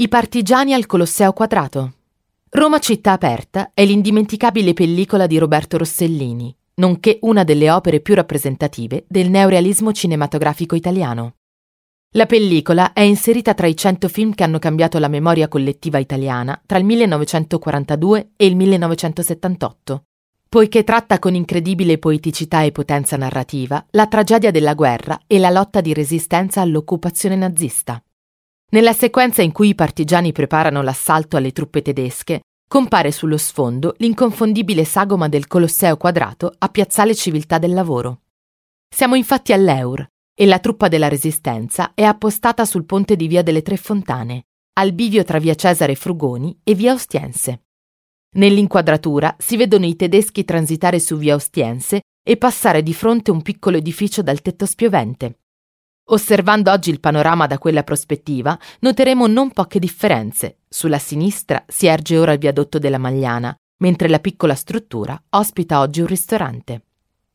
I partigiani al Colosseo Quadrato. Roma città aperta è l'indimenticabile pellicola di Roberto Rossellini, nonché una delle opere più rappresentative del neorealismo cinematografico italiano. La pellicola è inserita tra i cento film che hanno cambiato la memoria collettiva italiana tra il 1942 e il 1978, poiché tratta con incredibile poeticità e potenza narrativa la tragedia della guerra e la lotta di resistenza all'occupazione nazista. Nella sequenza in cui i partigiani preparano l'assalto alle truppe tedesche, compare sullo sfondo l'inconfondibile sagoma del Colosseo quadrato a Piazzale Civiltà del Lavoro. Siamo infatti all'Eur e la truppa della Resistenza è appostata sul ponte di Via delle Tre Fontane, al bivio tra Via Cesare Frugoni e Via Ostiense. Nell'inquadratura si vedono i tedeschi transitare su Via Ostiense e passare di fronte un piccolo edificio dal tetto spiovente. Osservando oggi il panorama da quella prospettiva, noteremo non poche differenze. Sulla sinistra si erge ora il viadotto della Magliana, mentre la piccola struttura ospita oggi un ristorante.